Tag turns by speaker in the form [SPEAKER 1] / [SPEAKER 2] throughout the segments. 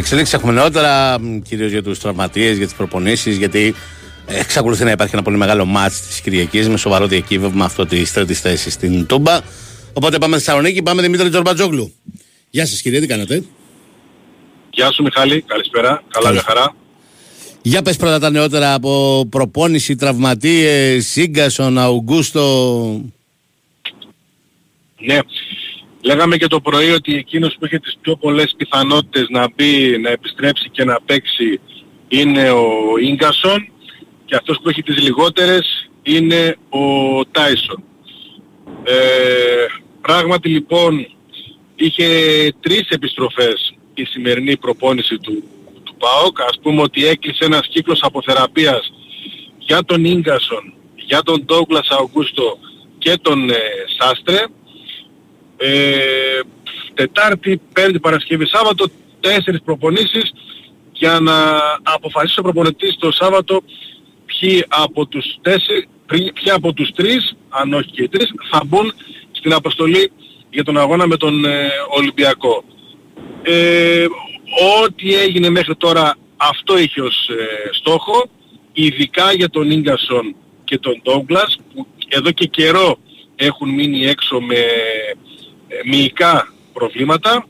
[SPEAKER 1] εξελίξεις έχουμε νεότερα, κυρίως για τους τραυματίες, για τις προπονήσεις, γιατί εξακολουθεί να υπάρχει ένα πολύ μεγάλο μάτς της Κυριακής με σοβαρό διακύβευμα αυτό της τρίτης θέσης στην Τούμπα. Οπότε πάμε στη Θεσσαλονίκη, πάμε Δημήτρη Τζορμπατζόγλου. Γεια σας κύριε, τι κάνετε;
[SPEAKER 2] Γεια σου Μιχάλη, καλησπέρα. Καλά, μια χαρά.
[SPEAKER 1] Για πες πρώτα τα νεότερα από προπόνηση, τραυματίες, Σίγκασον, Αουγκούστο.
[SPEAKER 2] Ναι, λέγαμε και το πρωί ότι εκείνος που είχε τις πιο πολλές πιθανότητες να μπει, να επιστρέψει και να παίξει είναι ο Ίγκασον και αυτός που έχει τις λιγότερες είναι ο Τάισον. Ε, πράγματι λοιπόν είχε τρεις επιστροφές η σημερινή προπόνηση του, του ΠΑΟΚ. Ας πούμε ότι έκλεισε ένας κύκλος αποθεραπείας για τον Ίγκασον, για τον Ντόγκλας Αουγκούστο και τον ε, Σάστρε. Ε, τετάρτη, Πέμπτη, Παρασκευή, Σάββατο, τέσσερις προπονήσεις για να αποφασίσει ο προπονητής το Σάββατο ποιοι από τους τέσσερις, ποιοι από τους τρεις, αν όχι και οι τρεις, θα μπουν στην αποστολή για τον αγώνα με τον ε, Ολυμπιακό. Ε, ό,τι έγινε μέχρι τώρα αυτό είχε ως ε, στόχο, ειδικά για τον Ίγκασον και τον Ντόγκλας που εδώ και καιρό έχουν μείνει έξω με ε, μυϊκά προβλήματα,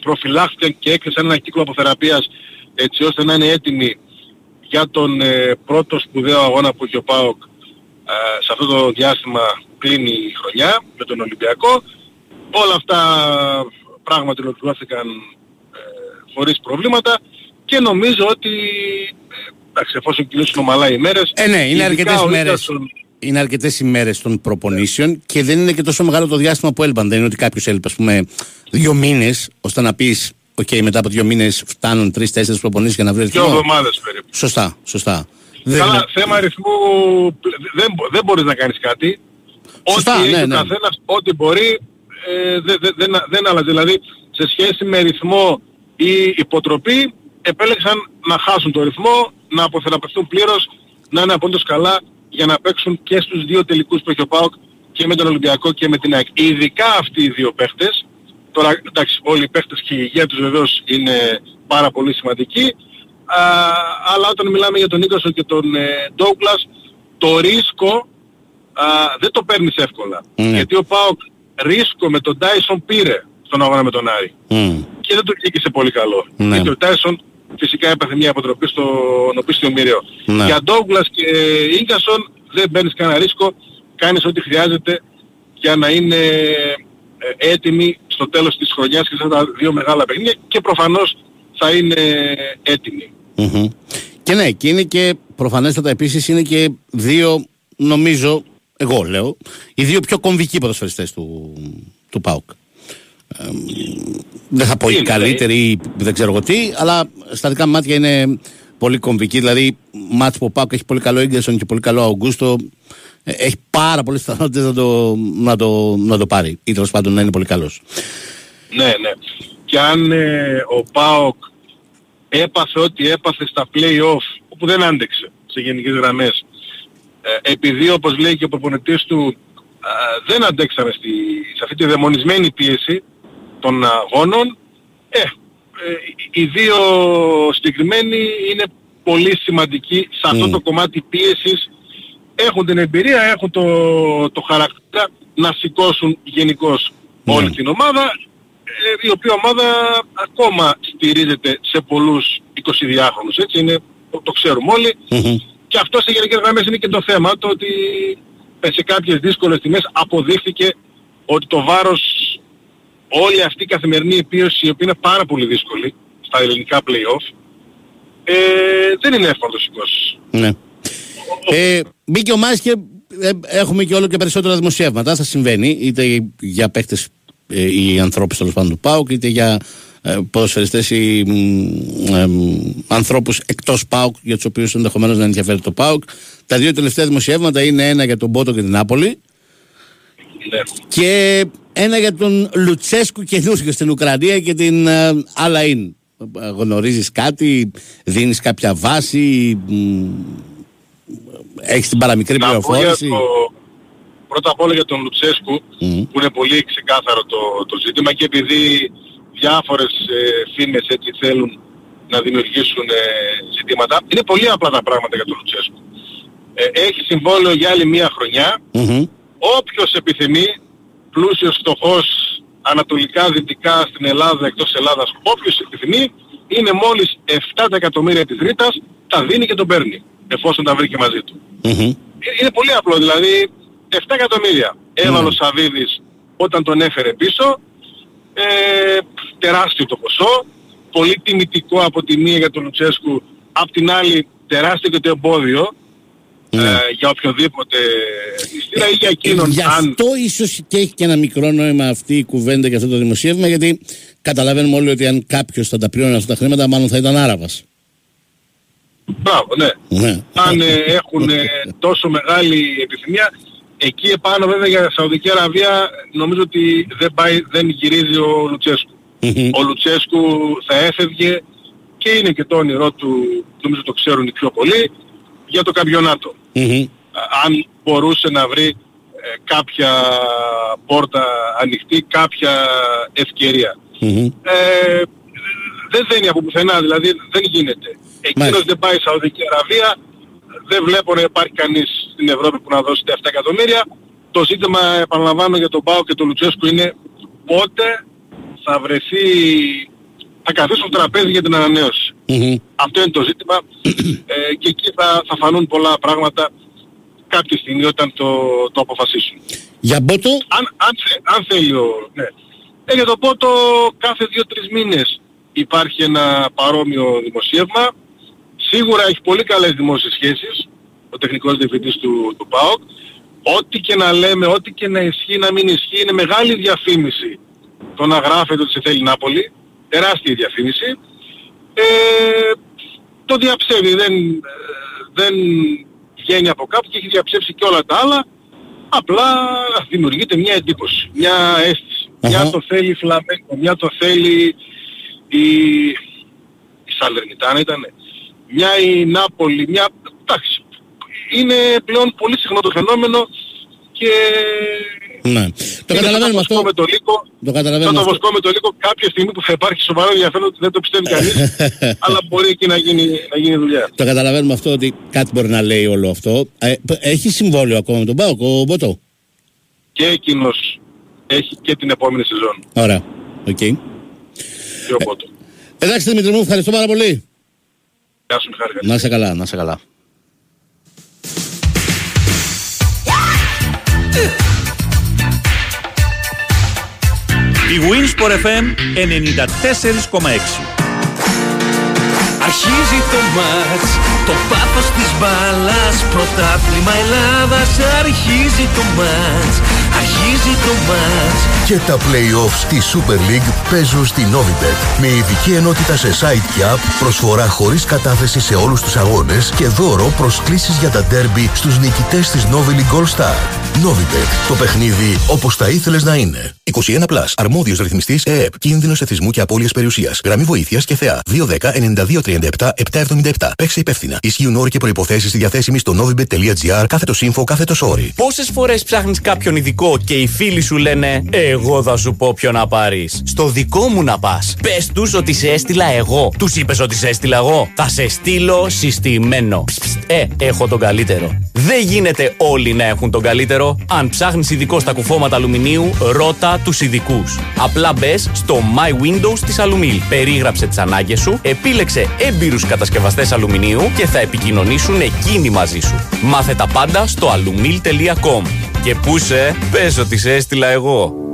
[SPEAKER 2] προφυλάχθηκαν και έκλεισαν ένα κύκλο αποθεραπείας έτσι ώστε να είναι έτοιμοι για τον ε, πρώτο σπουδαίο αγώνα που έχει ο ΠΑΟΚ ε, σε αυτό το διάστημα κλείνει η χρονιά με τον Ολυμπιακό. Όλα αυτά πράγματι ολοκληρώθηκαν ε, χωρίς προβλήματα και νομίζω ότι ε, εντάξει, εφόσον κινήσουν ομαλά οι μέρες
[SPEAKER 1] ε, ναι, είναι αρκετές ημέρες. Είναι αρκετές ημέρες των προπονήσεων και δεν είναι και τόσο μεγάλο το διάστημα που έλειπαν. Δεν είναι ότι κάποιος έλειπε, ας πούμε, δύο μήνες ώστε να πεις OK, okay, μετά από δύο μήνες φτάνουν τρεις-τέσσερις προπονήσεις για να βρει
[SPEAKER 2] Δύο εβδομάδες περίπου.
[SPEAKER 1] Σωστά, σωστά.
[SPEAKER 2] Καλά, δεν... θέμα αριθμού δεν, δεν μπορείς να κάνεις κάτι.
[SPEAKER 1] Σωστά,
[SPEAKER 2] ό,τι
[SPEAKER 1] ναι,
[SPEAKER 2] έχει
[SPEAKER 1] ναι.
[SPEAKER 2] ο καθένας, ό,τι μπορεί, ε, δεν, δεν, δεν, δεν άλλαζε. Δηλαδή, σε σχέση με ρυθμό ή υποτροπή, επέλεξαν να χάσουν το ρυθμό, να αποθεραπευτούν πλήρως, να είναι απόλυτος καλά για να παίξουν και στους δύο τελικούς που έχει ο ΠΑΟΚ και με τον Ολυμπιακό και με την ΑΕΚ. Ειδικά αυτοί οι δύο παίχτες, τώρα εντάξει όλοι οι παίχτες και η υγεία τους βεβαίως είναι πάρα πολύ σημαντική, α, αλλά όταν μιλάμε για τον Νίκοσο και τον ε, Ντόγκλας, το ρίσκο α, δεν το παίρνεις εύκολα.
[SPEAKER 1] Ναι.
[SPEAKER 2] Γιατί ο ΠΑΟΚ ρίσκο με τον Τάισον πήρε στον αγώνα με τον Άρη.
[SPEAKER 1] Μμ.
[SPEAKER 2] Και δεν το βγήκε πολύ καλό.
[SPEAKER 1] Ναι.
[SPEAKER 2] Γιατί ο Τάισον φυσικά έπαθε μια αποτροπή στον οπίστιο μοιραίο.
[SPEAKER 1] Ναι.
[SPEAKER 2] Για Ντόγκλας και Ίγκασον δεν παίρνεις κανένα ρίσκο, κάνεις ό,τι χρειάζεται για να είναι ε, έτοιμοι στο τέλος της χρονιάς και σε αυτά τα δύο μεγάλα παιχνίδια και προφανώς θα είναι έτοιμοι.
[SPEAKER 1] Μμμ. Και ναι, και είναι και προφανέστατα επίσης είναι και δύο, νομίζω, εγώ λέω, οι δύο πιο κομβικοί ποδοσφαιριστές του, του ΠΑΟΚ. Ε, δεν θα πω οι
[SPEAKER 2] Είναι,
[SPEAKER 1] καλύτεροι ή δεν ξέρω εγώ τι, αλλά στα δικά μου μάτια είναι πολύ κομβικοί. Δηλαδή, μάτς που ο ΠΑΟΚ έχει πολύ καλό Ίγκερσον και πολύ καλό Αουγκούστο, ε, έχει πάρα πολλές πιθανότητες να το, να, το, να το πάρει ή τέλος πάντων να είναι πολύ καλός.
[SPEAKER 2] Ναι, ναι. Και αν ε, ο ΠΑΟΚ έπαθε ό,τι έπαθε στα play-off, όπου δεν άντεξε σε γενικές γραμμές, ε, επειδή όπως λέει και ο προπονητής του ε, δεν αντέξαμε στη, σε αυτή τη δαιμονισμένη πίεση των αγώνων, ε, ε, οι δύο συγκεκριμένοι είναι πολύ σημαντικοί σε αυτό
[SPEAKER 1] Μμ.
[SPEAKER 2] το κομμάτι πίεσης έχουν την εμπειρία, έχουν το, το χαρακτήρα να σηκώσουν γενικώς
[SPEAKER 1] Ναι.
[SPEAKER 2] όλη την ομάδα, ε, η οποία ομάδα ακόμα στηρίζεται σε πολλούς 22χρονους, έτσι είναι, το, το ξέρουμε όλοι.
[SPEAKER 1] Μμμ.
[SPEAKER 2] Και αυτό σε γενικές γραμμές είναι και το θέμα, το ότι ε, σε κάποιες δύσκολες τιμές αποδείχθηκε ότι το βάρος όλη αυτή η καθημερινή πίεση, η οποία είναι πάρα πολύ δύσκολη στα ελληνικά play-off, ε, δεν είναι εύκολο να το σηκώσεις.
[SPEAKER 1] Ναι. Ε, μπήκε ο Μάης και ε, έχουμε και όλο και περισσότερα δημοσιεύματα. Θα συμβαίνει είτε για παίχτες ε, ή ανθρώπους τέλος πάντων του ΠΑΟΚ, είτε για ε, ποδοσφαιριστές ή μ, ε, μ, ανθρώπους εκτός ΠΑΟΚ για τους οποίους ενδεχομένως να ενδιαφέρει το ΠΑΟΚ. Τα δύο τελευταία δημοσιεύματα είναι ένα για τον Πότο και την Νάπολη
[SPEAKER 2] Ναι.
[SPEAKER 1] και ένα για τον Λουτσέσκου καινούργιο στην Ουκρανία και την ε, Αλαΐν. Ε, Γνωρίζεις κάτι, δίνεις κάποια βάση, μ, έχεις την παραμικρή
[SPEAKER 2] Να πω για
[SPEAKER 1] πληροφόρηση;
[SPEAKER 2] το, πρώτα απ' όλα για τον Λουτσέσκου
[SPEAKER 1] Μμ.
[SPEAKER 2] που είναι πολύ ξεκάθαρο το, το ζήτημα και επειδή διάφορες ε, φήμες έτσι θέλουν να δημιουργήσουν ε, ζητήματα. Είναι πολύ απλά τα πράγματα για τον Λουτσέσκου. Ε, έχει συμβόλαιο για άλλη μία χρονιά. Όποιος επιθυμεί, πλούσιος, φτωχός, ανατολικά, δυτικά, στην Ελλάδα, εκτός Ελλάδας, όποιος επιθυμεί, είναι μόλις 7 εκατομμύρια της Ρήτας, τα δίνει και τον παίρνει, εφόσον τα βρει και μαζί του. Είναι πολύ απλό, δηλαδή 7 εκατομμύρια. Έβαλε ο Σαββίδης όταν τον έφερε πίσω, ε, τεράστιο το ποσό, πολύ τιμητικό από τη μία για τον Λουτσέσκου, απ' την άλλη τεράστιο και το εμπόδιο, ε, για οποιοδήποτε μυστήρα ή για εκείνον.
[SPEAKER 1] Γι' αυτό αν... ίσως και έχει και ένα μικρό νόημα αυτή η κουβέντα και αυτό το δημοσίευμα, γιατί καταλαβαίνουμε όλοι ότι αν κάποιος θα τα πλήρωνε αυτά τα χρήματα, μάλλον θα ήταν Άραβας.
[SPEAKER 2] Μπράβο, ναι. ναι. Αν ε, έχουν ε, τόσο μεγάλη επιθυμία, εκεί επάνω βέβαια για Σαουδική Αραβία νομίζω ότι δεν, πάει, δεν γυρίζει ο λουτσεσκου Ο Λουτσέσκου θα έφευγε και είναι και το όνειρό του, νομίζω το ξέρουν οι πιο πολλοί, για το καμπιονατο Αν μπορούσε να βρει ε, κάποια πόρτα ανοιχτή, κάποια Ε, δεν δένει από πουθενά, δηλαδή δεν γίνεται. Εκείνος δεν πάει Σαουδική Αραβία, δεν βλέπω να υπάρχει κανείς στην Ευρώπη που να δώσει 7 εκατομμύρια. Το ζήτημα, επαναλαμβάνω, για τον Πάο και τον Λουτσέσκου είναι πότε θα βρεθεί, θα καθίσουν τραπέζι για την ανανεωση Αυτό είναι το ζήτημα ε, και εκεί θα, θα φανούν πολλά πράγματα κάποια στιγμή όταν το, το αποφασίσουν.
[SPEAKER 1] Για Πότο;
[SPEAKER 2] Αν, αν, αν θέλει ο... Ναι. Ε, για το Πότο κάθε 2-3 μήνες υπάρχει ένα παρόμοιο δημοσίευμα. Σίγουρα έχει πολύ καλές δημόσιες σχέσεις ο τεχνικός διευθυντής του, του ΠΑΟΚ. Ό,τι και να λέμε, ό,τι και να ισχύει, να μην ισχύει, είναι μεγάλη διαφήμιση το να γράφεται ότι σε θέλει Νάπολη. Τεράστια διαφήμιση. Ε, το διαψεύει, δεν, δεν βγαίνει από κάπου και έχει διαψεύσει και όλα τα άλλα. Απλά δημιουργείται μια εντύπωση, μια αίσθηση. Μια το θέλει Φλαμέγκο, μια το θέλει η, η Σαλερνιτάνα ήταν, μια η Νάπολη, μια... Εντάξει, είναι πλέον πολύ συχνό το φαινόμενο και
[SPEAKER 1] ναι. Το καταλαβαίνουμε αυτό.
[SPEAKER 2] Με το λύκο,
[SPEAKER 1] το καταλαβαίνουμε
[SPEAKER 2] θα το βοσκώ με το λύκο κάποια στιγμή που θα υπάρχει σοβαρό ενδιαφέρον ότι δεν το πιστεύει κανείς, αλλά μπορεί εκεί να γίνει, να γίνει δουλειά.
[SPEAKER 1] Το καταλαβαίνουμε αυτό ότι κάτι μπορεί να λέει όλο αυτό. Ε, έχει συμβόλαιο ακόμα με τον ΠΑΟΚ, ο Μπότο.
[SPEAKER 2] Και εκείνος έχει και την επόμενη σεζόν.
[SPEAKER 1] Ωραία. OK. Okay.
[SPEAKER 2] Και ο Μπότο.
[SPEAKER 1] Ε, εντάξει Δημήτρη μου, ευχαριστώ πάρα πολύ.
[SPEAKER 2] Γεια σου Μιχάλη.
[SPEAKER 1] Να είσαι καλά, να είσαι καλά.
[SPEAKER 3] Η Winsport FM 94,6
[SPEAKER 4] Αρχίζει το μάτς, το πάθος της μπάλας Πρωτάθλημα Ελλάδας. Αρχίζει το μάτς, αρχίζει το μάτς
[SPEAKER 5] Και τα play-offs στη Super League παίζουν στη Novibet Με ειδική ενότητα σε site και app Προσφορά χωρίς κατάθεση σε όλους τους αγώνες Και δώρο προσκλήσεις για τα derby στους νικητές της Novi League All Star. Novibet, το παιχνίδι όπως θα ήθελες να είναι. 21 Plus, αρμόδιος ρυθμιστής ΕΕΠ Κίνδυνος εθισμού και απώλειας περιουσίας. Γραμμή βοήθειας και θεά. 210 777 Παίξε υπεύθυνα. Ισχύουν όροι και προποθέσει στη διαθέσιμη στο novibet.gr κάθετο info κάθετο όρι.
[SPEAKER 3] Πόσες φορές ψάχνεις κάποιον ειδικό και οι φίλοι σου λένε Εγώ θα σου πω ποιο να πάρεις. Στο δικό μου να πας. Πες τους ότι σε έστειλα εγώ. Τους είπες ότι σε έστειλα εγώ. Θα σε στείλω συστημένο. ε, έχω τον καλύτερο. Δεν γίνεται όλοι να έχουν τον καλύτερο. Αν ψάχνεις ειδικό στα κουφώματα αλουμινίου, ρώτα τους ειδικούς. Απλά μπες στο My Windows της Αλουμίλ. Περίγραψε τις ανάγκες σου, επίλεξε έμπειρους κατασκευαστές αλουμινίου και θα επικοινωνήσουν εκείνοι μαζί σου. Μάθε τα πάντα στο alumil.com. Και πού σε, πες ότι σε έστειλα εγώ.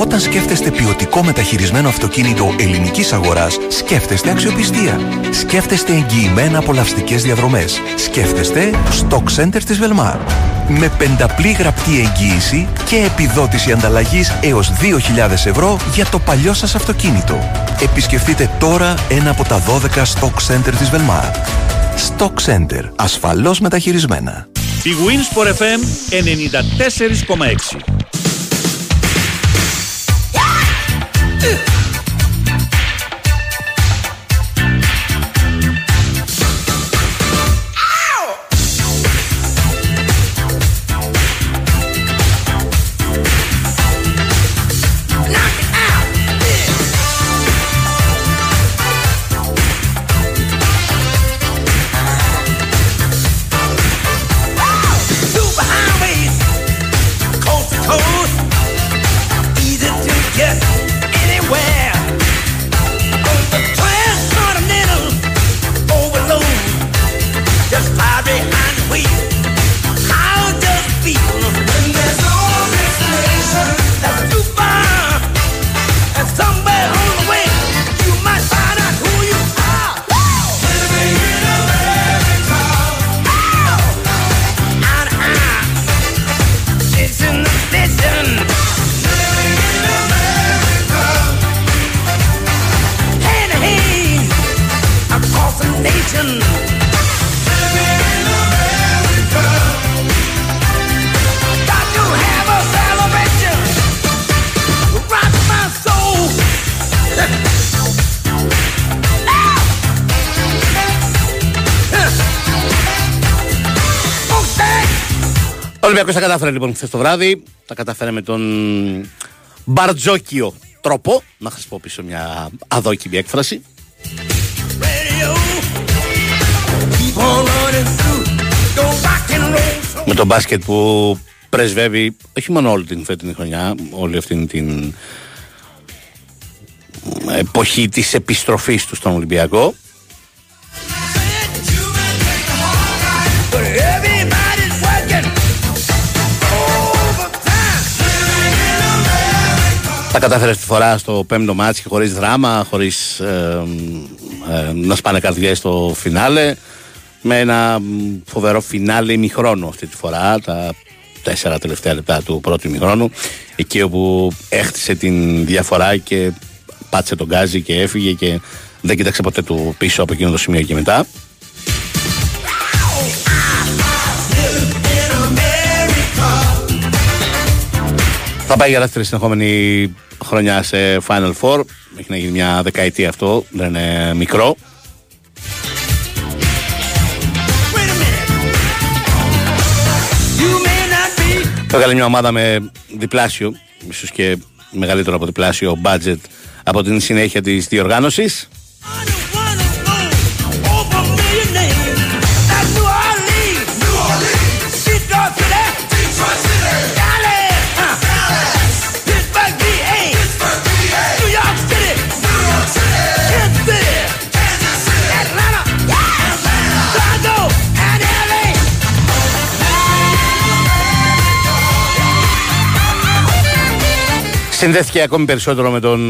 [SPEAKER 5] Όταν σκέφτεστε ποιοτικό μεταχειρισμένο αυτοκίνητο ελληνικής αγοράς, σκέφτεστε αξιοπιστία. Σκέφτεστε εγγυημένα απολαυστικές διαδρομές. Σκέφτεστε Stock Center της Velmar. Με πενταπλή γραπτή εγγύηση και επιδότηση ανταλλαγής έως 2.000 ευρώ για το παλιό σας αυτοκίνητο. Επισκεφτείτε τώρα ένα από τα 12 Stock Center της Velmar. Stock Center. Ασφαλώς μεταχειρισμένα.
[SPEAKER 3] Η Wins for FM 94,6
[SPEAKER 1] Uh. Τα κατάφερε λοιπόν χθες το βράδυ. Τα κατάφερε με τον μπαρτζόκιο τρόπο. Να χρησιμοποιήσω μια αδόκιμη έκφραση. Με τον μπάσκετ που πρεσβεύει όχι μόνο όλη την φετινή χρονιά, όλη αυτή την εποχή της επιστροφής του στον Ολυμπιακό. Τα κατάφερε αυτή τη φορά στο πέμπτο ματς και χωρίς δράμα, χωρίς ε, ε, να σπάνε καρδιές στο φινάλε. Με ένα φοβερό φινάλε ημιχρόνου αυτή τη φορά τα τέσσερα τελευταία λεπτά του πρώτου ημιχρόνου. Εκεί όπου έχτισε την διαφορά και πάτησε το γκάζι και έφυγε και δεν κοίταξε ποτέ του πίσω από εκείνο το σημείο και μετά Θα πάει για δεύτερη συνεχόμενη χρονιά σε Final Four. Έχει να γίνει μια δεκαετία αυτό, δεν είναι μικρό. Έβγαλε μια ομάδα με διπλάσιο, ίσως και μεγαλύτερο από διπλάσιο budget από την συνέχεια της διοργάνωσης. Συνδέθηκε ακόμη περισσότερο με τον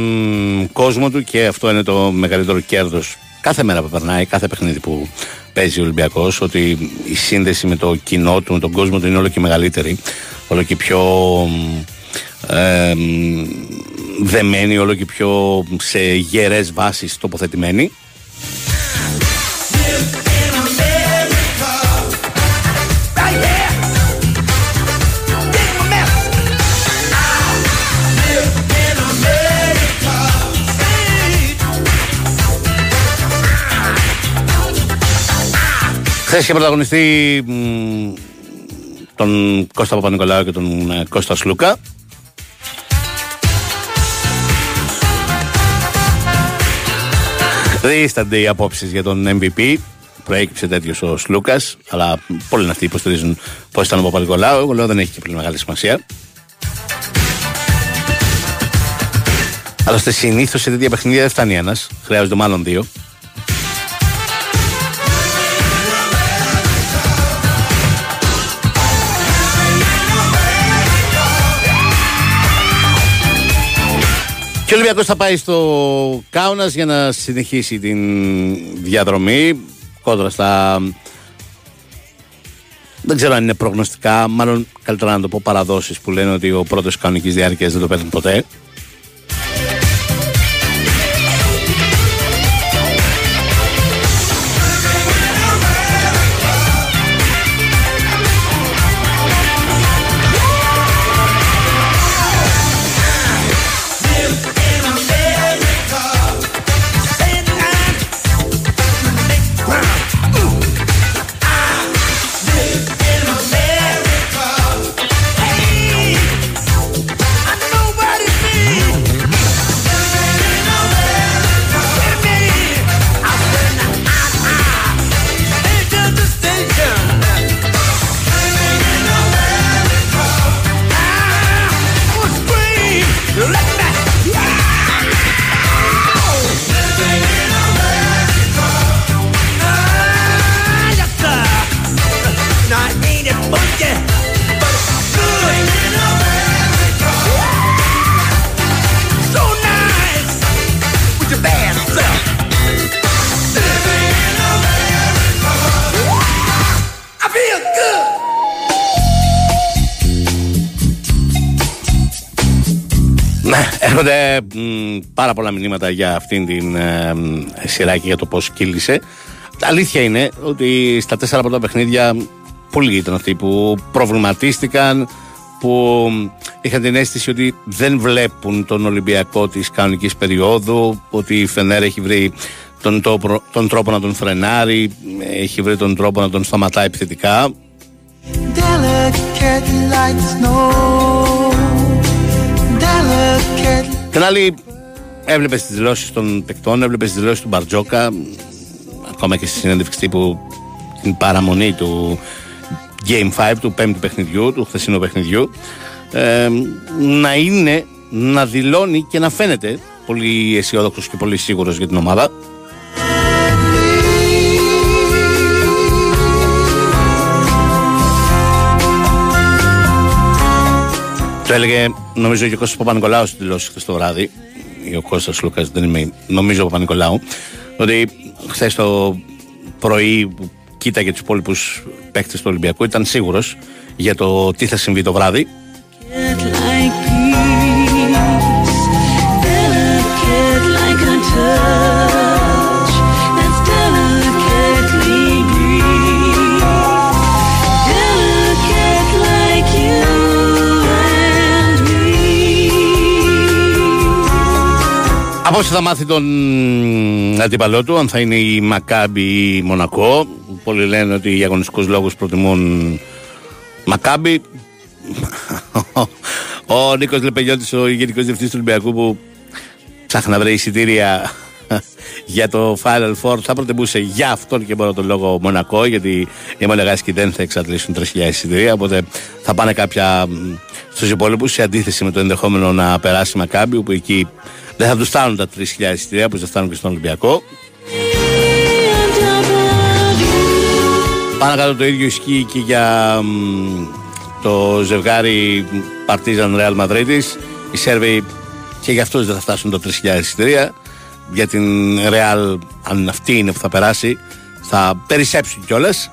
[SPEAKER 1] κόσμο του και αυτό είναι το μεγαλύτερο κέρδος κάθε μέρα που περνάει, κάθε παιχνίδι που παίζει ο Ολυμπιακός. Ότι η σύνδεση με το κοινό του, με τον κόσμο του είναι όλο και μεγαλύτερη, όλο και πιο ε, δεμένη, όλο και πιο σε γερές βάσεις τοποθετημένη. Χθες είχε πρωταγωνιστεί τον Κώστα Παπα-Νικολάου και τον ε, Κώστα Σλούκα. Δίστανται οι απόψεις για τον MVP. Προέκυψε τέτοιος ο Σλούκας, αλλά πολλοί είναι αυτοί που υποστηρίζουν πώς ήταν ο Παπα-Νικολάου. Εγώ λέω δεν έχει και πολύ μεγάλη σημασία. Άλλωστε συνήθως σε τέτοια παιχνίδια δεν φτάνει ένας. Χρειάζονται μάλλον δύο. Και ο Ολυμπιακός θα πάει στο Κάουνας για να συνεχίσει την διαδρομή κόντρα στα... Δεν ξέρω αν είναι προγνωστικά, μάλλον καλύτερα να το πω παραδόσεις που λένε ότι ο πρώτος κανονικής διάρκειας δεν το παίρνει ποτέ. Πάρα πολλά μηνύματα για αυτήν την ε, σειρά και για το πώς κύλησε. Τα αλήθεια είναι ότι στα τέσσερα πρώτα παιχνίδια πολλοί ήταν αυτοί που προβληματίστηκαν, που είχαν την αίσθηση ότι δεν βλέπουν τον Ολυμπιακό της κανονικής περίοδου, ότι η Φενέρ έχει βρει τον, τον τρόπο να τον φρενάρει, έχει βρει τον τρόπο να τον σταματάει επιθετικά. Delicate
[SPEAKER 6] like snow. Delicate
[SPEAKER 1] Την άλλη, έβλεπες τις δηλώσεις των παικτών, έβλεπες τις δηλώσεις του Μπαρτζόκα, ακόμα και στη συνέντευξη τύπου την παραμονή του Game 5, του πέμπτου παιχνιδιού, του χθεσινού παιχνιδιού, ε, να είναι, να δηλώνει και να φαίνεται πολύ αισιόδοξος και πολύ σίγουρος για την ομάδα. Το έλεγε νομίζω και ο Κώστας Παπα-Νικολάου στην δηλώση χθες το βράδυ ή ο Κώστας Λούκας δεν είμαι νομίζω ο Παπα-Νικολάου ότι χθες το πρωί που κοίταγε τους υπόλοιπους παίκτες του Ολυμπιακού ήταν σίγουρος για το τι θα συμβεί το βράδυ Από όσο θα μάθει τον αντίπαλό του, αν θα είναι η Μακάμπη ή η Μονακό. Πολλοί λένε ότι για αγωνιστικούς λόγους προτιμούν Μακάμπη. Ο Νίκος Λεπεγιώτης, ο γενικός διευθυντής του Ολυμπιακού, που ψάχνει να βρει εισιτήρια για το Final Four, θα προτιμούσε για αυτόν και μόνο τον λόγο Μονακό, γιατί οι Μονεγάσκοι δεν θα εξαντλήσουν 3.000 εισιτήρια. Οπότε θα πάνε κάποια στους υπόλοιπους σε αντίθεση με το ενδεχόμενο να περάσει η Μακάμπη, που εκεί δεν θα τους φτάνουν τα 3.000 εισιτήρια που δεν φτάνουν και στον Ολυμπιακό. Πάνω κάτω το ίδιο ισχύει και για μ, το ζευγάρι Παρτίζαν Ρεάλ Μαδρίτης. Οι Σέρβοι και για αυτούς δεν θα φτάσουν το 3.000 εισιτήρια. Για την Ρεάλ, αν αυτή είναι που θα περάσει, θα περισσέψουν κιόλας.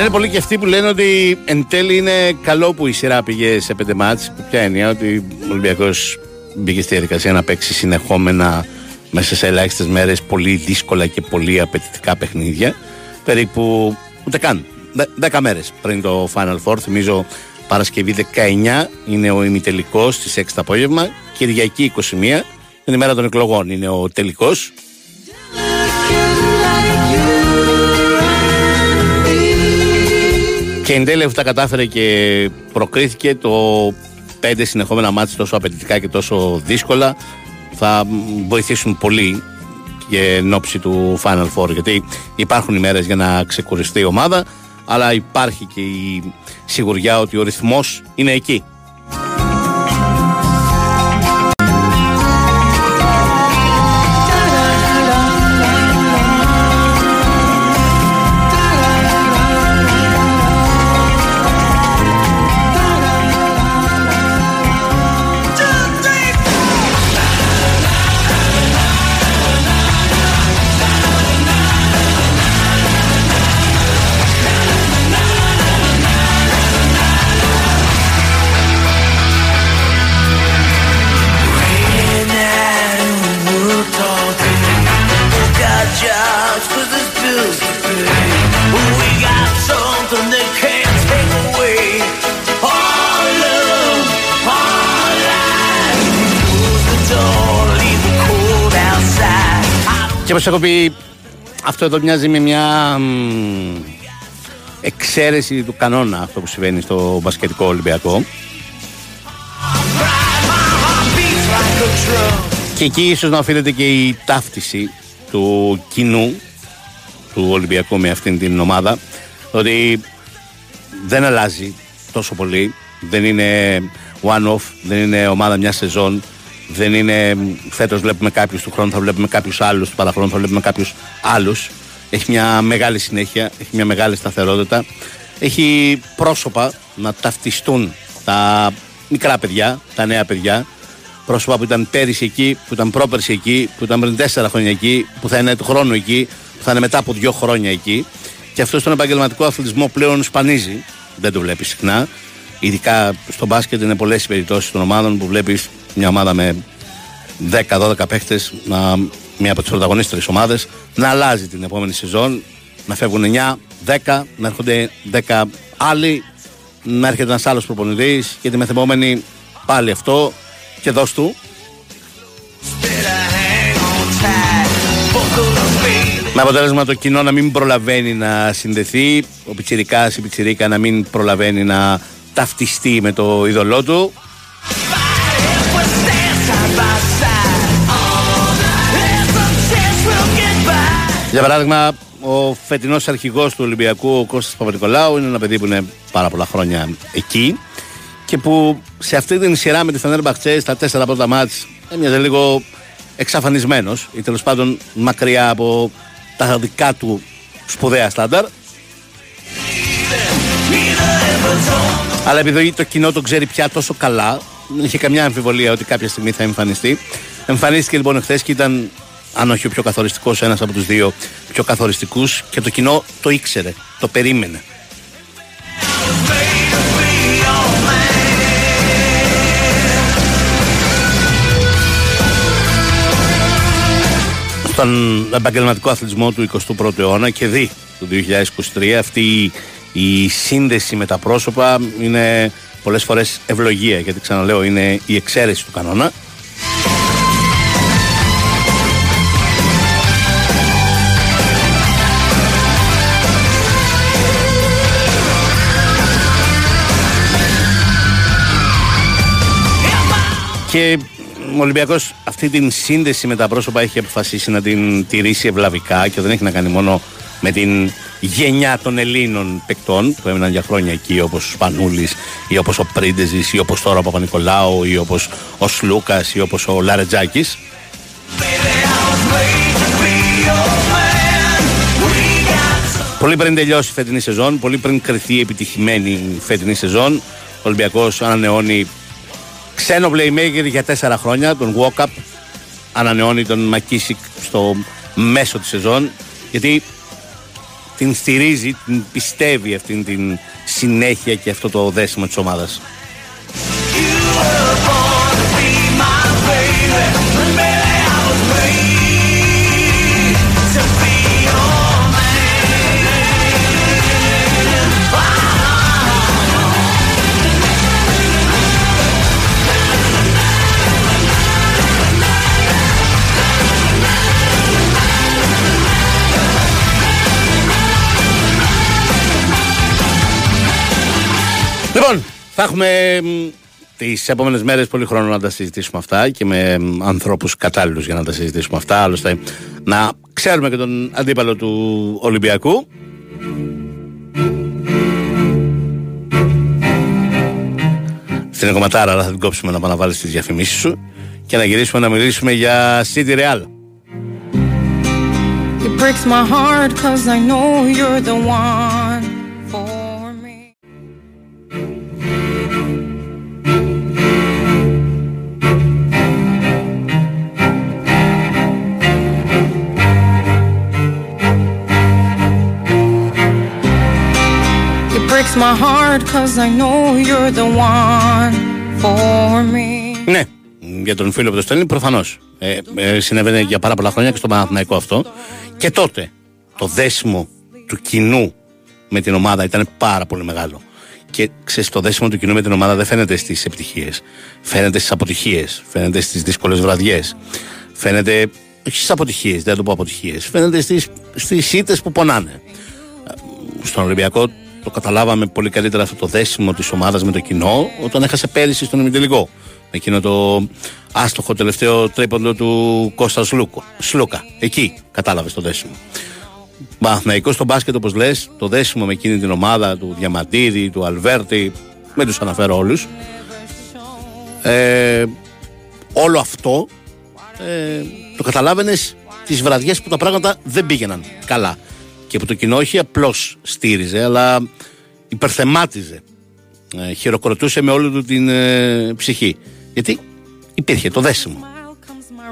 [SPEAKER 1] Είναι πολλοί και αυτοί που λένε ότι εν τέλει είναι καλό που η σειρά πήγε σε πέντε μάτς. Που ποια έννοια ότι ο Ολυμπιακός μπήκε στη διαδικασία να παίξει συνεχόμενα μέσα σε ελάχιστες μέρες πολύ δύσκολα και πολύ απαιτητικά παιχνίδια. Περίπου ούτε καν. Δε- Δέκα μέρες πριν το Final Four. Θυμίζω Παρασκευή 19 είναι ο ημιτελικός στις 6 το απόγευμα. Κυριακή 21 την ημέρα των εκλογών είναι ο τελικός. Και εν τέλει αφού τα κατάφερε και προκρίθηκε το πέντε συνεχόμενα μάτια τόσο απαιτητικά και τόσο δύσκολα θα μ, βοηθήσουν πολύ και εν ώψη του Final Four γιατί υπάρχουν ημέρες για να ξεκουριστεί η ομάδα αλλά υπάρχει και η σιγουριά ότι ο ρυθμός είναι εκεί. Όπως έχω πει αυτό εδώ μοιάζει με μια μ, εξαίρεση του κανόνα αυτό που συμβαίνει στο μπασκετικό Ολυμπιακό
[SPEAKER 4] ride, my heart beats like a drum.
[SPEAKER 1] Και εκεί ίσως να οφείλεται και η ταύτιση του κοινού του Ολυμπιακού με αυτήν την ομάδα ότι δεν αλλάζει τόσο πολύ δεν είναι one-off, δεν είναι ομάδα μιας σεζόν δεν είναι φέτος βλέπουμε κάποιους του χρόνου θα βλέπουμε κάποιους άλλους του παραχρόνου θα βλέπουμε κάποιους άλλους έχει μια μεγάλη συνέχεια, έχει μια μεγάλη σταθερότητα έχει πρόσωπα να ταυτιστούν τα μικρά παιδιά, τα νέα παιδιά πρόσωπα που ήταν πέρυσι εκεί, που ήταν πρόπερσι εκεί, που ήταν πριν τέσσερα χρόνια εκεί, που θα είναι του χρόνου εκεί, που θα είναι μετά από δύο χρόνια εκεί. Και αυτό στον επαγγελματικό αθλητισμό πλέον σπανίζει. Δεν το βλέπει συχνά. Ειδικά στο μπάσκετ είναι πολλές οι περιπτώσεις των ομάδων που βλέπεις μια ομάδα με 10-12 παίχτες, να, μια από τις πρωταγωνίστρες ομάδες, να αλλάζει την επόμενη σεζόν, να φεύγουν 9, 10, να έρχονται 10 άλλοι, να έρχεται ένας άλλος προπονητής και τη μεθεπόμενη πάλι αυτό και δώσ' του. Με αποτέλεσμα το κοινό να μην προλαβαίνει να συνδεθεί, ο Πιτσιρικάς η Πιτσιρίκα να μην προλαβαίνει να ταυτιστεί με το είδωλό του. Για παράδειγμα, ο φετινός αρχηγός του Ολυμπιακού, ο Κώστας Παπα-Νικολάου, είναι ένα παιδί που είναι πάρα πολλά χρόνια εκεί και που σε αυτή την σειρά με τη Φενέρ Μπαχτσέ στα τέσσερα πρώτα μάτς έμοιαζε λίγο εξαφανισμένος ή τέλος πάντων μακριά από τα δικά του σπουδαία στάνταρ. Αλλά επειδή το κοινό το ξέρει πια τόσο καλά, δεν είχε καμιά αμφιβολία ότι κάποια στιγμή θα εμφανιστεί. Εμφανίστηκε λοιπόν εχθές και ήταν, αν όχι ο πιο καθοριστικός, ένας από τους δύο πιο καθοριστικούς και το κοινό το ήξερε, το περίμενε. Στον επαγγελματικό αθλητισμό του 21ου αιώνα και δει του 2023 αυτή η- η σύνδεση με τα πρόσωπα είναι πολλές φορές ευλογία γιατί ξαναλέω είναι η εξαίρεση του κανόνα. Και ο Ολυμπιακός αυτή την σύνδεση με τα πρόσωπα έχει αποφασίσει να την τηρήσει ευλαβικά και δεν έχει να κάνει μόνο με την γενιά των Ελλήνων παικτών που έμειναν για χρόνια εκεί όπως ο Σπανούλης ή όπως ο Πρίντεζης ή όπως τώρα ο Παπα-Νικολάου ή όπως ο Σλούκας ή όπως ο Λαρετζάκης Πολύ πριν τελειώσει η φετινή σεζόν, πολύ πριν κρυθεί επιτυχημένη η φετινή σεζόν, ο Ολυμπιακός ανανεώνει ξένο playmaker για τέσσερα χρόνια, τον Walkup. Ανανεώνει τον Μακίσικ στο μέσο της σεζόν, γιατί την στηρίζει, την πιστεύει αυτήν την συνέχεια και αυτό το δέσιμο της ομάδας. Θα έχουμε τις επόμενες μέρες πολύ χρόνο να τα συζητήσουμε αυτά και με ανθρώπους κατάλληλους για να τα συζητήσουμε αυτά. Άλλωστε, να ξέρουμε και τον αντίπαλο του Ολυμπιακού. Στην εκομματάρα, αλλά θα την κόψουμε να πάμε να βάλει τις διαφημίσεις σου και να γυρίσουμε να μιλήσουμε για City Real.
[SPEAKER 7] It breaks my heart cause I know you're the one breaks my heart cause I know you're the one for me.
[SPEAKER 1] Ναι, για τον φίλο που το στέλνει, προφανώς. Ε, ε, συνέβαινε για πάρα πολλά χρόνια και στο Παναθηναϊκό αυτό. Και τότε το δέσιμο του κοινού με την ομάδα ήταν πάρα πολύ μεγάλο. Και ξέρεις, το δέσιμο του κοινού με την ομάδα δεν φαίνεται στις επιτυχίες. Φαίνεται στις αποτυχίες. Φαίνεται στις δύσκολες βραδιές. Φαίνεται. Όχι στις αποτυχίες, δεν θα το πω αποτυχίες. Φαίνεται στις ήττες που πονάνε. Στον Ολυμπιακό το καταλάβαμε πολύ καλύτερα αυτό το δέσιμο της ομάδας με το κοινό όταν έχασε πέρυσι στον ημιτελικό. Με εκείνο το άστοχο τελευταίο τρίποντο του Κώστας Σλούκο. Σλούκα. Εκεί κατάλαβες το δέσιμο. Μαθηναϊκό στο μπάσκετ, όπως λες, το δέσιμο με εκείνη την ομάδα του Διαμαντίδη, του Αλβέρτη, δεν τους αναφέρω όλους. Ε, όλο αυτό ε, το καταλάβαινες τις βραδιές που τα πράγματα δεν πήγαιναν καλά. Και που το κοινό όχι απλώς στήριζε, αλλά υπερθεμάτιζε. Ε, χειροκροτούσε με όλη του την ε, ψυχή. Γιατί υπήρχε το δέσιμο.
[SPEAKER 7] Smile comes my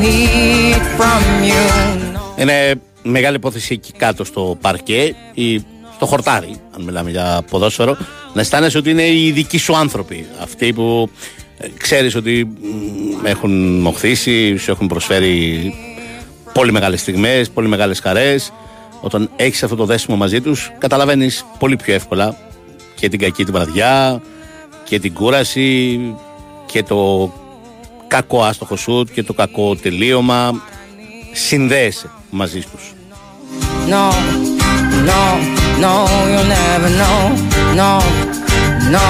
[SPEAKER 7] need from you. No.
[SPEAKER 1] Είναι μεγάλη υπόθεση εκεί κάτω στο παρκέ ή στο χορτάρι, αν μιλάμε για ποδόσφαιρο, να αισθάνεσαι ότι είναι οι δικοί σου άνθρωποι. Αυτοί που ε, ξέρεις ότι μ, έχουν μοχθήσει, σου έχουν προσφέρει πολύ μεγάλες στιγμές, πολύ μεγάλες χαρές. Όταν έχεις αυτό το δέσιμο μαζί τους, καταλαβαίνεις πολύ πιο εύκολα και την κακή τη βραδιά και την κούραση και το κακό άστοχο σουτ και το κακό τελείωμα. Συνδέεσαι μαζί τους.
[SPEAKER 7] No, no, no, you'll never know. No, no,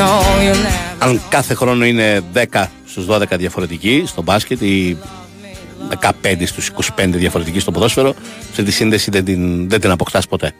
[SPEAKER 7] no, you'll never.
[SPEAKER 1] αν κάθε χρόνο είναι 10 στους 12 διαφορετικοί στο μπάσκετ ή 15 στους 25 διαφορετικοί στο ποδόσφαιρο, σε τη σύνδεση δεν την, δεν την αποκτάς ποτέ.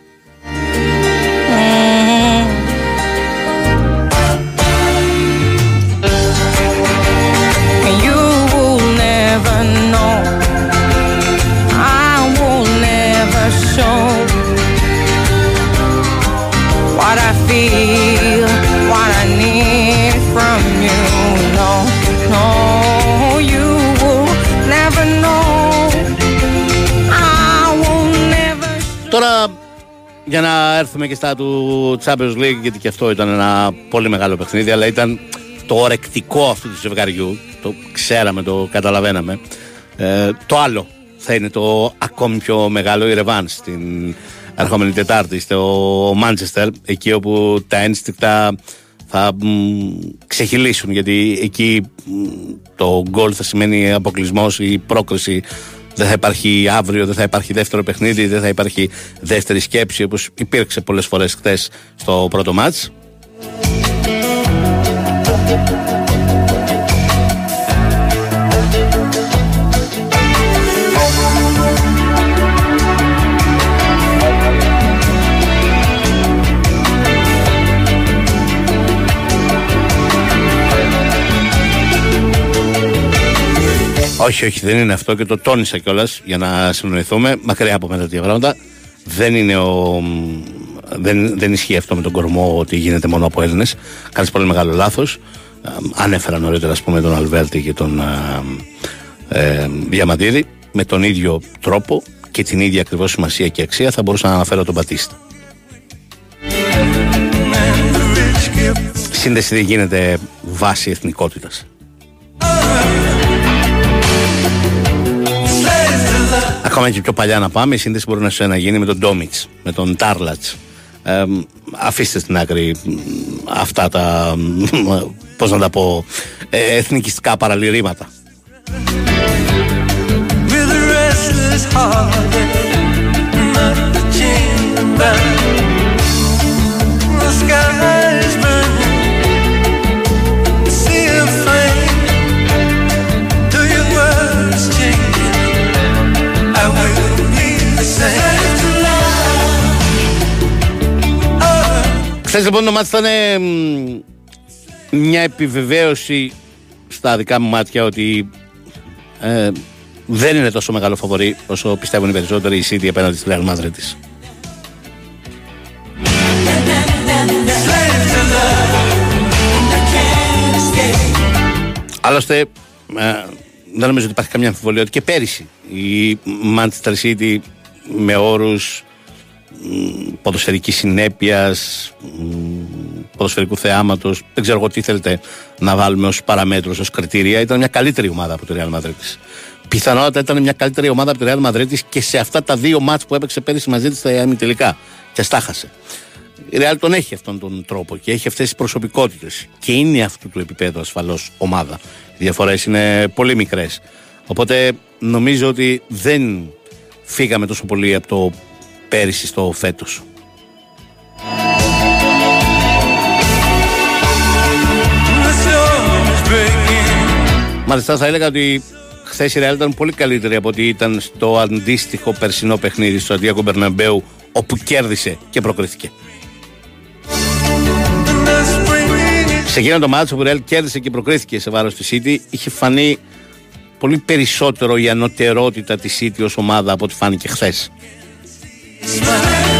[SPEAKER 1] Για να έρθουμε και στα του Champions League γιατί και αυτό ήταν ένα πολύ μεγάλο παιχνίδι αλλά ήταν το ορεκτικό αυτού του ζευγαριού. Το ξέραμε, το καταλαβαίναμε. Ε, το άλλο θα είναι το ακόμη πιο μεγάλο η Ρεβάν στην ερχόμενη Τετάρτη. Στο Μάντσεστερ εκεί όπου τα ένστικτα θα μ, ξεχυλήσουν γιατί εκεί μ, το γκολ θα σημαίνει αποκλεισμός ή πρόκριση δεν θα υπάρχει αύριο, δεν θα υπάρχει δεύτερο παιχνίδι, δεν θα υπάρχει δεύτερη σκέψη όπως υπήρξε πολλές φορές χθες στο πρώτο μάτς. Όχι, όχι, δεν είναι αυτό και το τόνισα κιόλας για να συνοηθούμε. Μακριά από μένα τέτοια πράγματα. Δεν είναι ο. Δεν, δεν ισχύει αυτό με τον κορμό ότι γίνεται μόνο από Έλληνες. Κάνεις πολύ μεγάλο λάθος. Ανέφερα νωρίτερα, ας πούμε, τον Αλβέρτη και τον ε, ε, Διαμαντίδη. Με τον ίδιο τρόπο και την ίδια ακριβώς σημασία και αξία θα μπορούσα να αναφέρω τον Πατίστα. Σύνδεση δεν γίνεται βάση εθνικότητας. Ακόμα και πιο παλιά να πάμε, η σύνδεση μπορεί να σου να γίνει με τον Ντόμιτς, με τον Τάρλατς. Ε, αφήστε στην άκρη μ, αυτά τα, μ, πώς να τα πω, ε, εθνικιστικά παραλυρήματα.
[SPEAKER 6] with
[SPEAKER 1] Χθες λοιπόν το μάτι ήταν ε, μ, μια επιβεβαίωση στα δικά μου μάτια ότι ε, δεν είναι τόσο μεγάλο φαβορή όσο πιστεύουν οι περισσότεροι η City απέναντι στη Real Madrid της. Άλλωστε, ε, δεν νομίζω ότι υπάρχει καμία αμφιβολία ότι και πέρυσι η Manchester City με όρους μ, ποδοσφαιρικής συνέπειας, μ, ποδοσφαιρικού θεάματος, δεν ξέρω εγώ τι θέλετε να βάλουμε ως παραμέτρους, ως κριτήρια, ήταν μια καλύτερη ομάδα από τη Real Madrid της. Πιθανότατα ήταν μια καλύτερη ομάδα από τη Real Madrid της και σε αυτά τα δύο μάτς που έπαιξε πέρυσι μαζί της στα ημιτελικά και στάχασε. Η Real τον έχει αυτόν τον τρόπο και έχει αυτές τις προσωπικότητες και είναι αυτού του επίπεδου ασφαλώς ομάδα. Οι διαφορές είναι πολύ μικρές. Οπότε νομίζω ότι δεν φύγαμε τόσο πολύ από το πέρυσι στο φέτος.
[SPEAKER 6] The storm is breaking.
[SPEAKER 1] Μάλιστα θα έλεγα ότι χθες η Real ήταν πολύ καλύτερη από ό,τι ήταν στο αντίστοιχο περσινό παιχνίδι στο Αντιακό Μπερναμπέου, όπου κέρδισε και προκρίθηκε. Σε εκείνο το μάτσο που η Real κέρδισε και προκρίθηκε σε βάρος της City, είχε φανεί πολύ περισσότερο η ανωτερότητα της City ως ομάδα από ό,τι φάνηκε χθε.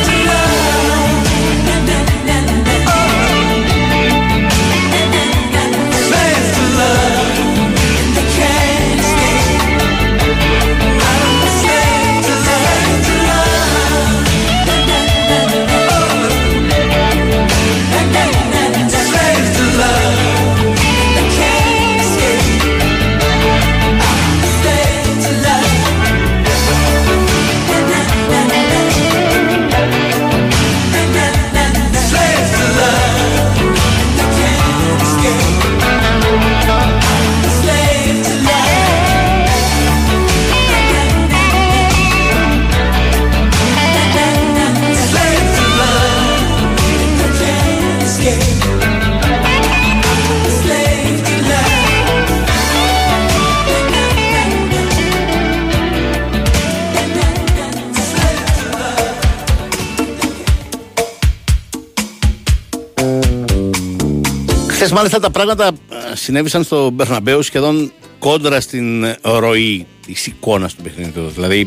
[SPEAKER 1] Χθε μάλιστα τα πράγματα ε, συνέβησαν στο Μπερναμπέου σχεδόν κόντρα στην ε, ροή της εικόνας του παιχνιδιού. Δηλαδή,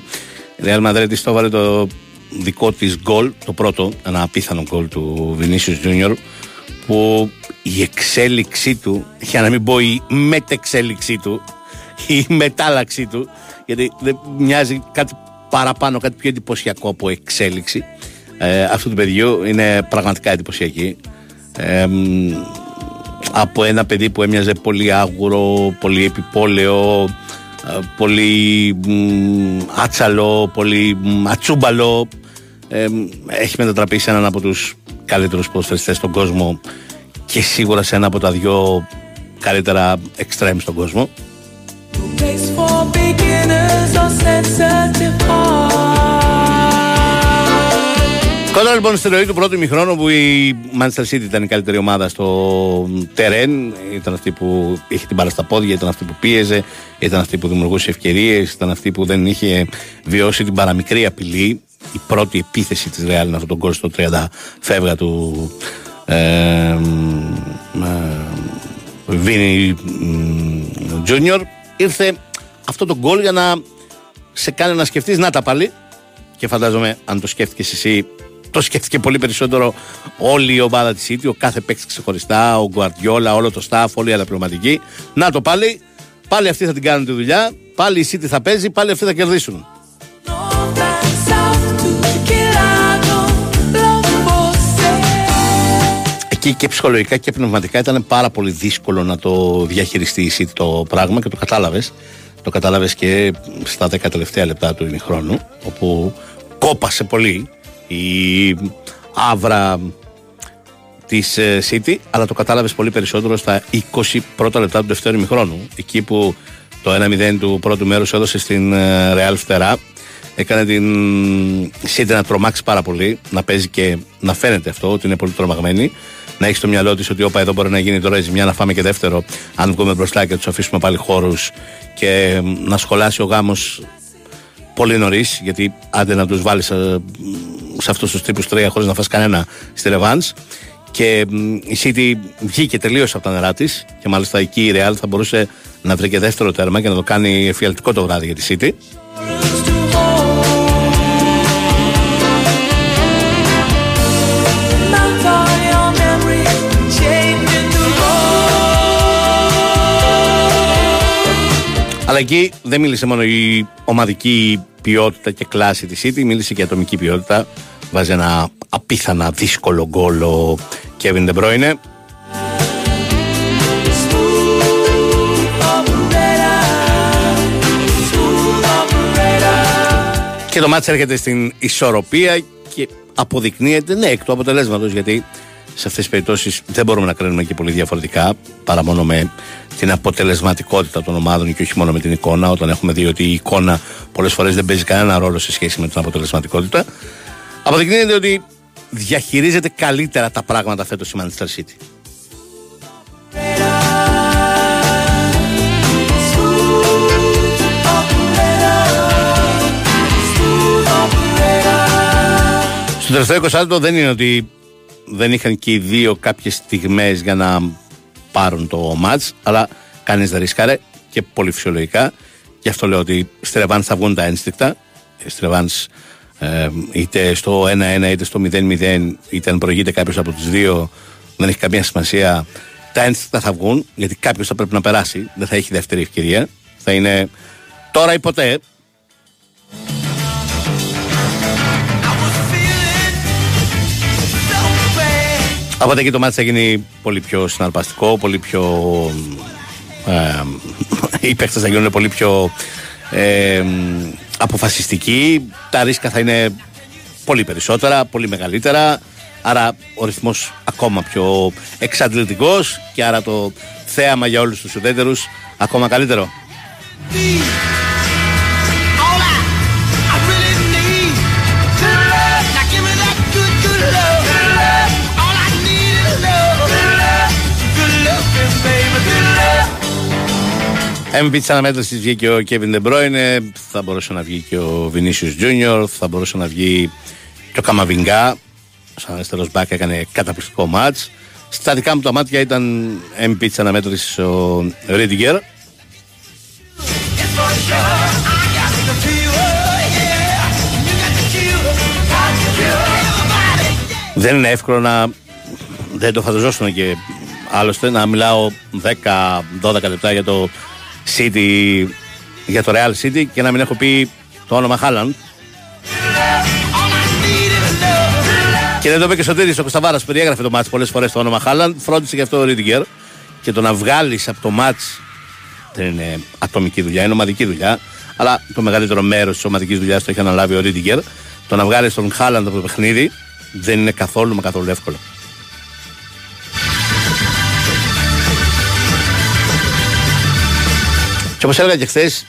[SPEAKER 1] η Real Madrid το έβαλε το δικό της γκολ, το πρώτο, ένα απίθανο γκολ του Vinicius Junior, που η εξέλιξή του, για να μην πω η μετεξέλιξή του, η μετάλλαξή του, γιατί δεν μοιάζει κάτι παραπάνω, κάτι πιο εντυπωσιακό από εξέλιξη ε, αυτού του παιδιού, είναι πραγματικά εντυπωσιακή. Ε, μ, από ένα παιδί που έμοιαζε πολύ άγουρο, πολύ επιπόλαιο, ε, πολύ μ, άτσαλο, πολύ μ, ατσούμπαλο. Ε, μ, έχει μετατραπεί σε έναν από τους καλύτερους ποδοσφαιριστές στον κόσμο και σίγουρα σε ένα από τα δυο καλύτερα extreme στον κόσμο.
[SPEAKER 6] Place for beginners or sensitive
[SPEAKER 1] Κόντρα λοιπόν στη ροή του πρώτου ημιχρόνου που η Manchester City ήταν η καλύτερη ομάδα στο τερέν, ήταν αυτή που είχε την μπάλα στα πόδια, ήταν αυτή που πίεζε, ήταν αυτή που δημιουργούσε ευκαιρίες, ήταν αυτή που δεν είχε βιώσει την παραμικρή απειλή. Η πρώτη επίθεση της Real είναι αυτό το γκολ στο 30 φεύγα του ε, Βίνι Τζούνιορ. Ήρθε αυτό το γκολ για να σε κάνει να σκεφτείς να τα πάλι και φαντάζομαι αν το σκέφτηκες εσύ το σκέφτηκε πολύ περισσότερο όλη η ομάδα της City, ο κάθε παίκτης ξεχωριστά, ο Γκουαρτιόλα, όλο το staff, όλη η αναπληρωματική. Να το πάλι, πάλι αυτοί θα την κάνουν τη δουλειά, πάλι η City θα παίζει, πάλι αυτοί θα κερδίσουν. Εκεί και ψυχολογικά και πνευματικά ήταν πάρα πολύ δύσκολο να το διαχειριστεί η City το πράγμα και το κατάλαβες. Το κατάλαβες και στα 10 τελευταία λεπτά του ημιχρόνου, όπου κόπασε πολύ η άβρα της City, αλλά το κατάλαβες πολύ περισσότερο στα 20 πρώτα λεπτά του δεύτερου ημιχρόνου. Εκεί που το 1-0 του πρώτου μέρους έδωσε στην ε, Real φτερά, έκανε την City να τρομάξει πάρα πολύ, να παίζει και να φαίνεται αυτό ότι είναι πολύ τρομαγμένη. Να έχεις στο μυαλό της ότι όπα εδώ μπορεί να γίνει τώρα η ζημιά, να φάμε και δεύτερο, αν βγούμε μπροστά και τους αφήσουμε πάλι χώρους και να σχολάσει ο γάμος πολύ νωρίς, γιατί άντε να τους βάλεις σε, σε αυτούς τους τύπους τρία χωρίς να φας κανένα στη Ρεβάν. Και μ, η City βγήκε τελείως από τα νερά της και μάλιστα εκεί η Real θα μπορούσε να βρει και δεύτερο τέρμα και να το κάνει εφιαλτικό το βράδυ για τη City. Αλλά εκεί δεν μίλησε μόνο η ομαδική ποιότητα και κλάση της City, μίλησε και η ατομική ποιότητα. Βάζει ένα απίθανα δύσκολο γκολ ο Kevin De Bruyne. Και το μάτς έρχεται στην ισορροπία και αποδεικνύεται ναι εκ του αποτελέσματος γιατί σε αυτές τις περιπτώσεις δεν μπορούμε να κρίνουμε και πολύ διαφορετικά παρά μόνο με την αποτελεσματικότητα των ομάδων και όχι μόνο με την εικόνα, όταν έχουμε δει ότι η εικόνα πολλές φορές δεν παίζει κανένα ρόλο σε σχέση με την αποτελεσματικότητα. Αποδεικνύεται ότι διαχειρίζεται καλύτερα τα πράγματα φέτος η Manchester City. Στο τελευταίο 20 δεν είναι ότι δεν είχαν και οι δύο κάποιες στιγμές για να πάρουν το μάτς, αλλά κανείς δεν ρίσκαρε και πολύ φυσιολογικά. Γι' αυτό λέω ότι στη Ρεβάνς θα βγουν τα ένστικτα. Στη Ρεβάνς ε, είτε στο 1-1 είτε στο 0-0 είτε αν προηγείται κάποιος από τους δύο δεν έχει καμία σημασία τα ένστικτα θα βγουν γιατί κάποιος θα πρέπει να περάσει δεν θα έχει δεύτερη ευκαιρία θα είναι τώρα ή ποτέ Από εκεί το μάτι θα γίνει πολύ πιο συναρπαστικό, πολύ πιο. Ε, οι παίκτες θα γίνουν πολύ πιο ε, αποφασιστικοί. Τα ρίσκα θα είναι πολύ περισσότερα, πολύ μεγαλύτερα. Άρα ο ρυθμός ακόμα πιο εξαντλητικός και άρα το θέαμα για όλους τους ουδέτερους ακόμα καλύτερο. MVP τη αναμέτρηση βγήκε ο Kevin De Bruyne, θα μπορούσε να βγει και ο Vinicius Junior, θα μπορούσε να βγει και ο Καμαβιγκά. Σαν αριστερός μπακ έκανε καταπληκτικό μάτς. Στα δικά μου τα μάτια ήταν MVP τη αναμέτρηση ο Ρίντιγκερ.
[SPEAKER 4] Yes, for sure. I got the feel. Oh, yeah. You got the cure. Got the cure. Everybody. Yeah.
[SPEAKER 1] Δεν είναι εύκολο να. Δεν το φανταζόσουν και άλλωστε να μιλάω 10-12 λεπτά για το City, για το Real City και να μην έχω πει το όνομα Χάλαντ.
[SPEAKER 4] All I need is love.
[SPEAKER 1] Και δεν το είπε και στο Τίδη, ο Κωνσταβάρα που περιέγραφε το μάτς πολλές φορές το όνομα Χάλαντ. Φρόντισε γι' αυτό ο Ρίντιγκερ. Και το να βγάλεις από το μάτς δεν είναι ατομική δουλειά, είναι ομαδική δουλειά. Αλλά το μεγαλύτερο μέρος της ομαδικής δουλειάς το έχει αναλάβει ο Ρίντιγκερ. Το να βγάλεις τον Χάλαντ από το παιχνίδι δεν είναι καθόλου μα καθόλου εύκολο. Και όπως έλεγα και χθες,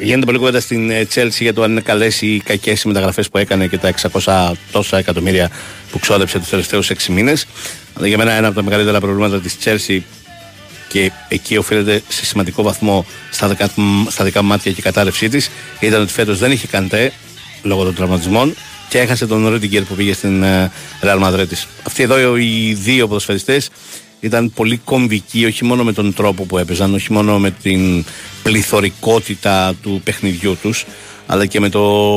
[SPEAKER 1] γίνεται πολύ κουβέντα στην ε, Chelsea για το αν είναι καλές ή κακές οι μεταγραφές που έκανε και τα 600 τόσα εκατομμύρια που ξόδεψε τους τελευταίους 6 μήνες. Αλλά για μένα ένα από τα μεγαλύτερα προβλήματα της Chelsea και εκεί οφείλεται σε σημαντικό βαθμό στα δικά, στα δικά μου μάτια και η κατάρρευσή της ήταν ότι φέτος δεν είχε καντέ λόγω των τραυματισμών και έχασε τον Ρέντιγκερ που πήγε στην ε, Real Madrid της. Αυτοί εδώ οι δύο ποδοσφαιριστές ήταν πολύ κομβικοί όχι μόνο με τον τρόπο που έπαιζαν, όχι μόνο με την πληθωρικότητα του παιχνιδιού τους αλλά και με το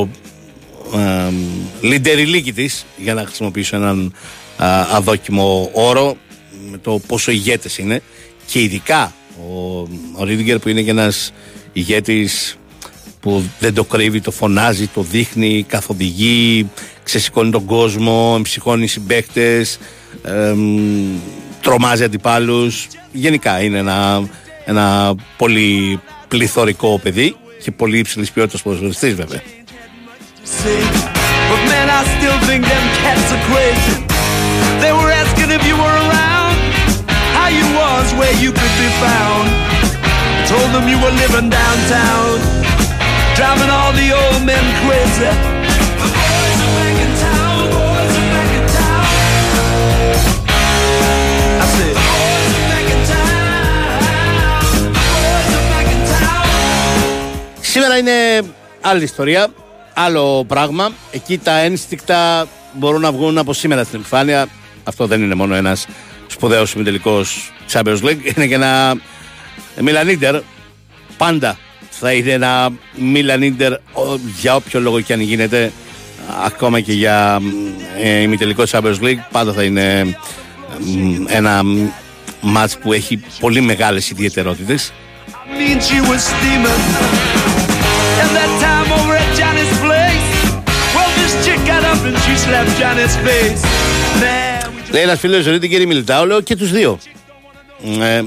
[SPEAKER 1] ε, λιντεριλίκι της για να χρησιμοποιήσω έναν α, αδόκιμο όρο με το πόσο ηγέτες είναι. Και ειδικά ο, ο Ρίντιγκερ που είναι και ένας ηγέτης που δεν το κρύβει, το φωνάζει, το δείχνει, καθοδηγεί, ξεσηκώνει τον κόσμο, εμψυχώνει συμπαίκτες, εμ, τρομάζει αντιπάλους. Γενικά είναι ένα, ένα πολύ πληθωρικό παιδί και πολύ υψηλής ποιότητας ποδοσφαιριστής, βέβαια. Σήμερα είναι άλλη ιστορία, άλλο πράγμα. Εκεί τα ένστικτα μπορούν να βγουν από σήμερα στην επιφάνεια. Αυτό δεν είναι μόνο ένας σπουδαίος συμμετελικός Champions League, είναι και ένα Μιλανίντερ. Πάντα θα είναι ένα Μιλανίντερ για όποιο λόγο και αν γίνεται, ακόμα και για ε, ημιτελικό Champions League, πάντα θα είναι μ, ένα μάτς που έχει πολύ μεγάλες ιδιαιτερότητες. Λέει ένας φίλος ζωή την κύριε Μιλιτάου, λέω και τους δύο. Ε,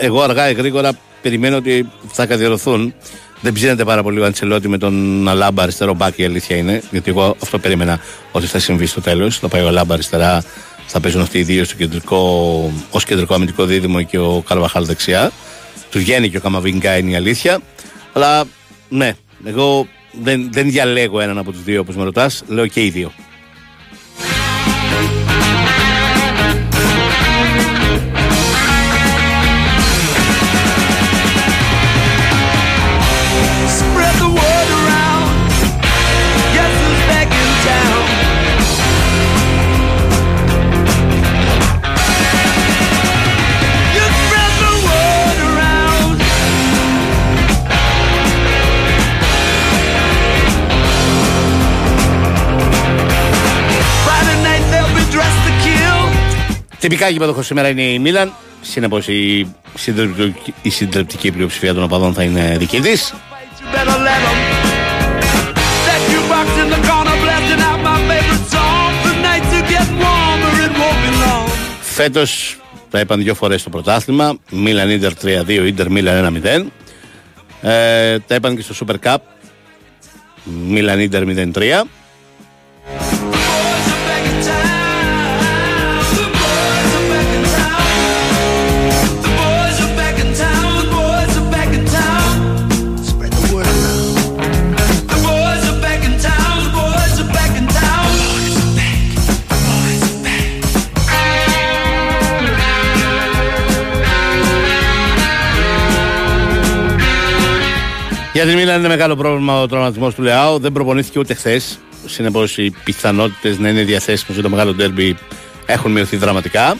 [SPEAKER 1] εγώ αργά ή γρήγορα περιμένω ότι θα καθιερωθούν. Δεν ψήνεται πάρα πολύ ο Αντσελότη με τον Αλάμπα αριστερό μπακ, η αλήθεια είναι. Γιατί εγώ αυτό περίμενα ότι θα συμβεί στο τέλος. Θα πάει ο Αλάμπα αριστερά, θα παίζουν αυτοί οι δύο στο κεντρικό, ως κεντρικό αμυντικό δίδυμο και ο Καρβαχάλ δεξιά. Τους βγαίνει και ο Καμαβίνκα είναι η αλήθεια. Αλλά ναι, εγώ δεν, δεν διαλέγω έναν από τους δύο όπως με ρωτάς. Λέω και οι δύο. Τυπικά γήπεδο σήμερα είναι η Μίλαν. Συνεπώς η συντριπτική, η συντριπτική πλειοψηφία των οπαδών θα είναι δική της.
[SPEAKER 6] You better let 'em. That jukebox in the corner blasting out my favorite song. The nights are getting warmer, it won't be long.
[SPEAKER 1] Φέτος τα είπαν δύο φορές στο πρωτάθλημα. Μίλαν Ιντερ 3-2, Ιντερ Μίλαν 1-0. Ε, τα είπαν και στο Super Cup. Μίλαν Ιντερ 0-3. Για την Μίλαν είναι μεγάλο πρόβλημα ο τραυματισμός του Λεάου. Δεν προπονήθηκε ούτε χθες. Συνεπώς οι πιθανότητες να είναι διαθέσιμο για το μεγάλο ντέρμπι έχουν μειωθεί δραματικά.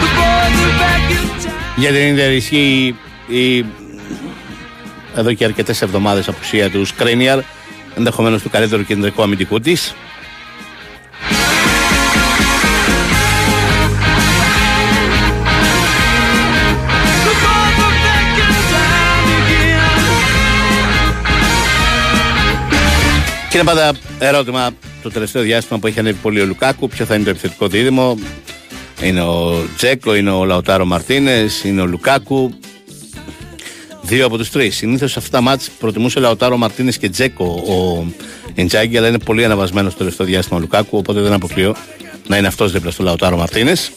[SPEAKER 6] The boys are back in town.
[SPEAKER 1] Για την Ιντερ ισχύει η εδώ και αρκετές εβδομάδες απουσία του Σκρίνιαρ, ενδεχομένως του καλύτερου κεντρικού αμυντικού της.
[SPEAKER 6] The boys are back in town again.
[SPEAKER 1] Και είναι πάντα ερώτημα το τελευταίο διάστημα που έχει ανέβει πολύ ο Λουκάκου. Ποιο θα είναι το επιθετικό δίδυμο. Είναι ο Τζέκο, είναι ο Λαουτάρο Μαρτίνες, είναι ο Λουκάκου. Δύο από τους τρεις. Συνήθως σε αυτά τα μάτια προτιμούσε Λαουτάρο Μαρτίνες και Τζέκο ο Εντζάγκη, αλλά είναι πολύ αναβασμένος το τελευταίο διάστημα ο Λουκάκου. Οπότε δεν αποκλείω να είναι αυτός δίπλα στο Λαουτάρο
[SPEAKER 6] Μαρτίνες.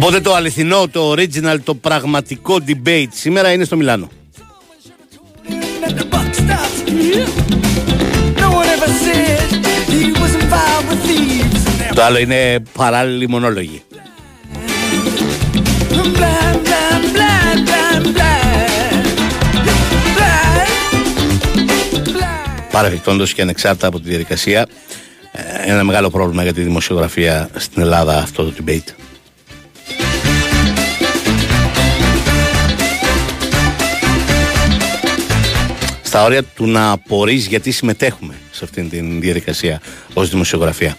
[SPEAKER 1] Οπότε το αληθινό, το original, το πραγματικό debate σήμερα είναι στο Μιλάνο.
[SPEAKER 6] And the buck stops here. No one ever said he was involved with thieves. And they're
[SPEAKER 1] Το άλλο είναι παράλληλοι μονόλογοι.
[SPEAKER 6] blind, blind, blind, blind, blind. Blind. Blind.
[SPEAKER 1] Παραδεικτόντω και ανεξάρτητα από τη διαδικασία, ε, είναι ένα μεγάλο πρόβλημα για τη δημοσιογραφία στην Ελλάδα αυτό το debate. Στα όρια του να απορείς γιατί συμμετέχουμε σε αυτήν την διαδικασία ως δημοσιογραφία.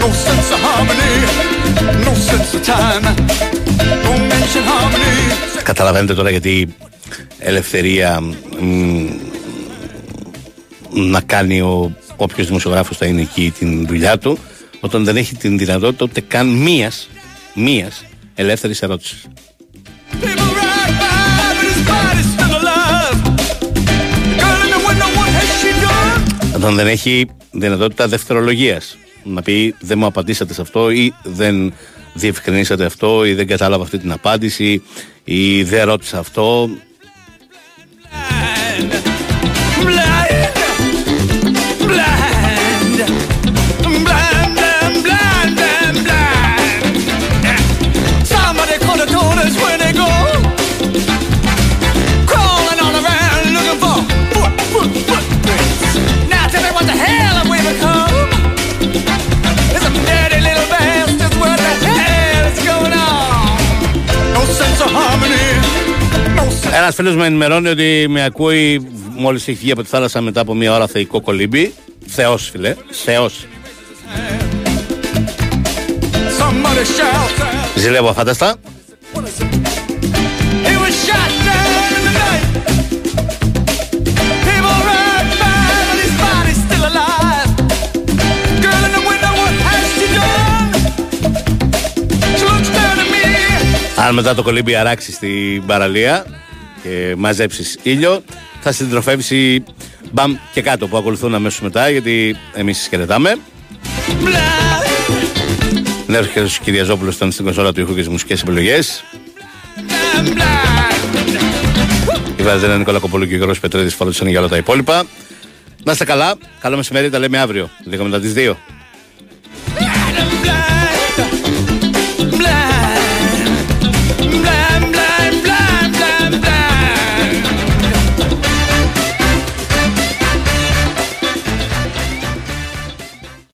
[SPEAKER 6] No sense of harmony, no sense of time, no mention harmony.
[SPEAKER 1] Καταλαβαίνετε τώρα γιατί η ελευθερία μ, να κάνει ο όποιος δημοσιογράφος θα είναι εκεί την δουλειά του όταν δεν έχει την δυνατότητα ούτε καν μίας, μίας ελεύθερης ερώτησης. Όταν δεν έχει δυνατότητα δευτερολογίας. Να πει δεν μου απαντήσατε σε αυτό ή δεν διευκρινίσατε αυτό ή δεν κατάλαβα αυτή την απάντηση ή δεν ρώτησα αυτό Ένας φίλος με ενημερώνει ότι με ακούει μόλις έχει βγει από τη θάλασσα μετά από μία ώρα θεϊκό κολύμπι. Θεός, φίλε. Θεός.
[SPEAKER 6] Somebody shout out.
[SPEAKER 1] Ζηλεύω αφάνταστα.
[SPEAKER 6] He was shot down in the night. People ride by, but his body's still alive. Girl in the window, what has she done? She looks down at me.
[SPEAKER 1] Αν μετά το κολύμπι αράξει στην παραλία και μαζέψεις ήλιο, θα συντροφεύσει μπαμ και κάτω που ακολουθούν αμέσως μετά γιατί εμείς σα χαιρετάμε.
[SPEAKER 6] Blind,
[SPEAKER 1] Νέο Κυριαζόπουλος ήταν στην κονσόλα του ήχου και τι μουσικές επιλογές.
[SPEAKER 6] blind, I'm blind.
[SPEAKER 1] Η Βαζένα Νικόλα Κοπολού και ο Γιώργος Πετρέδης φαλούσαν για όλα τα υπόλοιπα. Να είστε καλά. Καλό μεσημέρι, τα λέμε αύριο. Λίγο μετά τις 2.
[SPEAKER 6] I'm blind.